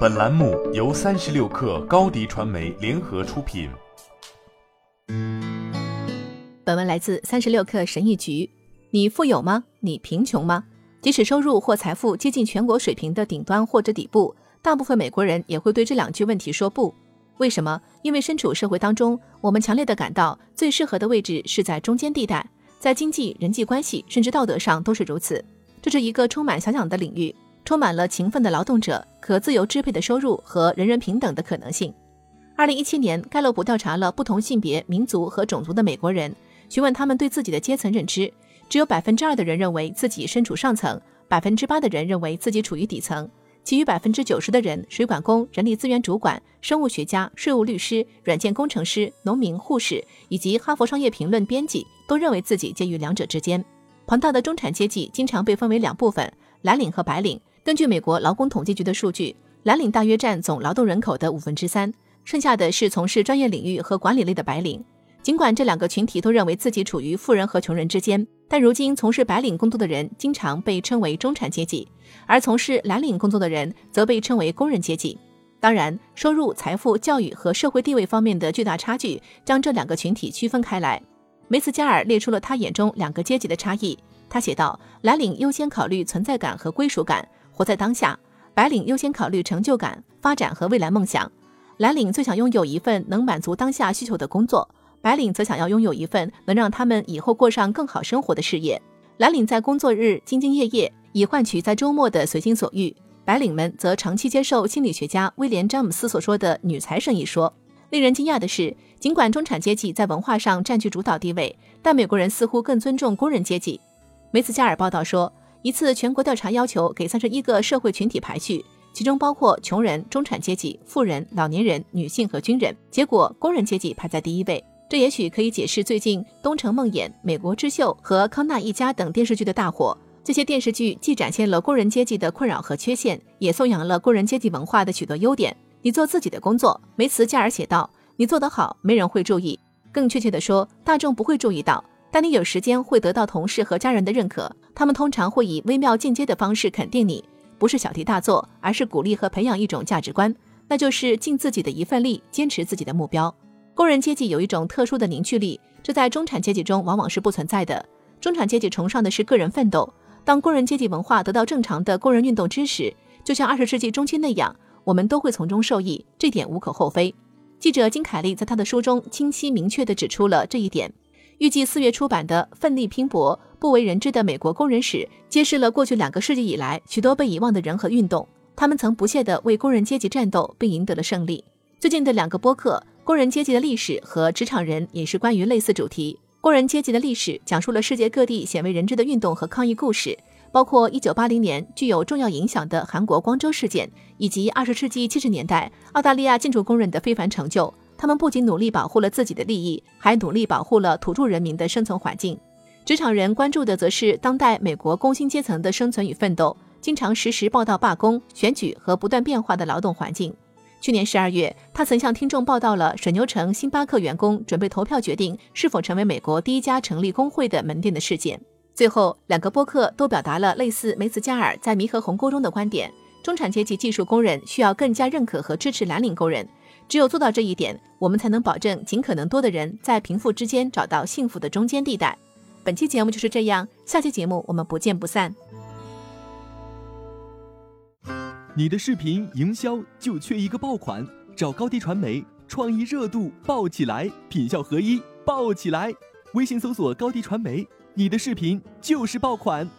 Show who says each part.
Speaker 1: 本栏目由三十六氪高低传媒联合出品。
Speaker 2: 本文来自三十六氪神译局。你富有吗？你贫穷吗？即使收入或财富接近全国水平的顶端或者底部，大部分美国人也会对这两句问题说不。为什么？因为身处社会当中，我们强烈的感到最适合的位置是在中间地带，在经济、人际关系甚至道德上都是如此。这是一个充满遐想的领域，充满了勤奋的劳动者、可自由支配的收入和人人平等的可能性。二零一七年，盖洛普调查了不同性别、民族和种族的美国人，询问他们对自己的阶层认知，只有百分之二的人认为自己身处上层，百分之八的人认为自己处于底层，其余百分之九十的人，水管工、人力资源主管、生物学家、税务律师、软件工程师、农民、护士以及哈佛商业评论编辑，都认为自己介于两者之间。庞大的中产阶级经常被分为两部分：蓝领和白领。根据美国劳工统计局的数据，蓝领大约占总劳动人口的五分之三，剩下的是从事专业领域和管理类的白领。尽管这两个群体都认为自己处于富人和穷人之间，但如今从事白领工作的人经常被称为中产阶级，而从事蓝领工作的人则被称为工人阶级。当然，收入、财富、教育和社会地位方面的巨大差距将这两个群体区分开来。梅茨加尔列出了他眼中两个阶级的差异。他写道：“蓝领优先考虑存在感和归属感，活在当下；白领优先考虑成就感、发展和未来梦想。蓝领最想拥有一份能满足当下需求的工作，白领则想要拥有一份能让他们以后过上更好生活的事业。蓝领在工作日兢兢业业，以换取在周末的随心所欲；白领们则长期接受心理学家威廉·詹姆斯所说的‘女财神’一说。”令人惊讶的是，尽管中产阶级在文化上占据主导地位，但美国人似乎更尊重工人阶级。梅茨加尔报道说，一次全国调查要求给三十一个社会群体排序，其中包括穷人、中产阶级、富人、老年人、女性和军人。结果，工人阶级排在第一位。这也许可以解释最近《东城梦魇》《美国之秀》和《康纳一家》等电视剧的大火。这些电视剧既展现了工人阶级的困扰和缺陷，也颂扬了工人阶级文化的许多优点。你做自己的工作，梅茨加尔写道。你做得好，没人会注意。更确切地说，大众不会注意到。但你有时间会得到同事和家人的认可，他们通常会以微妙进阶的方式肯定你，不是小题大做，而是鼓励和培养一种价值观，那就是尽自己的一份力，坚持自己的目标。工人阶级有一种特殊的凝聚力，这在中产阶级中往往是不存在的。中产阶级崇尚的是个人奋斗。当工人阶级文化得到正常的工人运动支持，就像二十世纪中期那样，我们都会从中受益，这点无可厚非。记者金凯利在他的书中清晰明确地指出了这一点。预计四月出版的《奋力拼搏：不为人知的美国工人史》揭示了过去两个世纪以来许多被遗忘的人和运动，他们曾不懈地为工人阶级战斗，并赢得了胜利。最近的两个播客《工人阶级的历史》和《职场人》也是关于类似主题。工人阶级的历史讲述了世界各地鲜为人知的运动和抗议故事，包括1980年具有重要影响的韩国光州事件，以及20世纪70年代澳大利亚建筑工人的非凡成就。他们不仅努力保护了自己的利益，还努力保护了土著人民的生存环境。职场人关注的则是当代美国工薪阶层的生存与奋斗，经常实时报道罢工、选举和不断变化的劳动环境。去年十二月，他曾向听众报道了水牛城星巴克员工准备投票决定是否成为美国第一家成立工会的门店的事件。最后，两个播客都表达了类似梅茨加尔在弥合鸿沟中的观点：中产阶级技术工人需要更加认可和支持蓝领工人。只有做到这一点，我们才能保证尽可能多的人在贫富之间找到幸福的中间地带。本期节目就是这样，下期节目我们不见不散。
Speaker 3: 你的视频营销就缺一个爆款，找高低传媒，创意热度爆起来，品效合一爆起来。微信搜索高低传媒，你的视频就是爆款。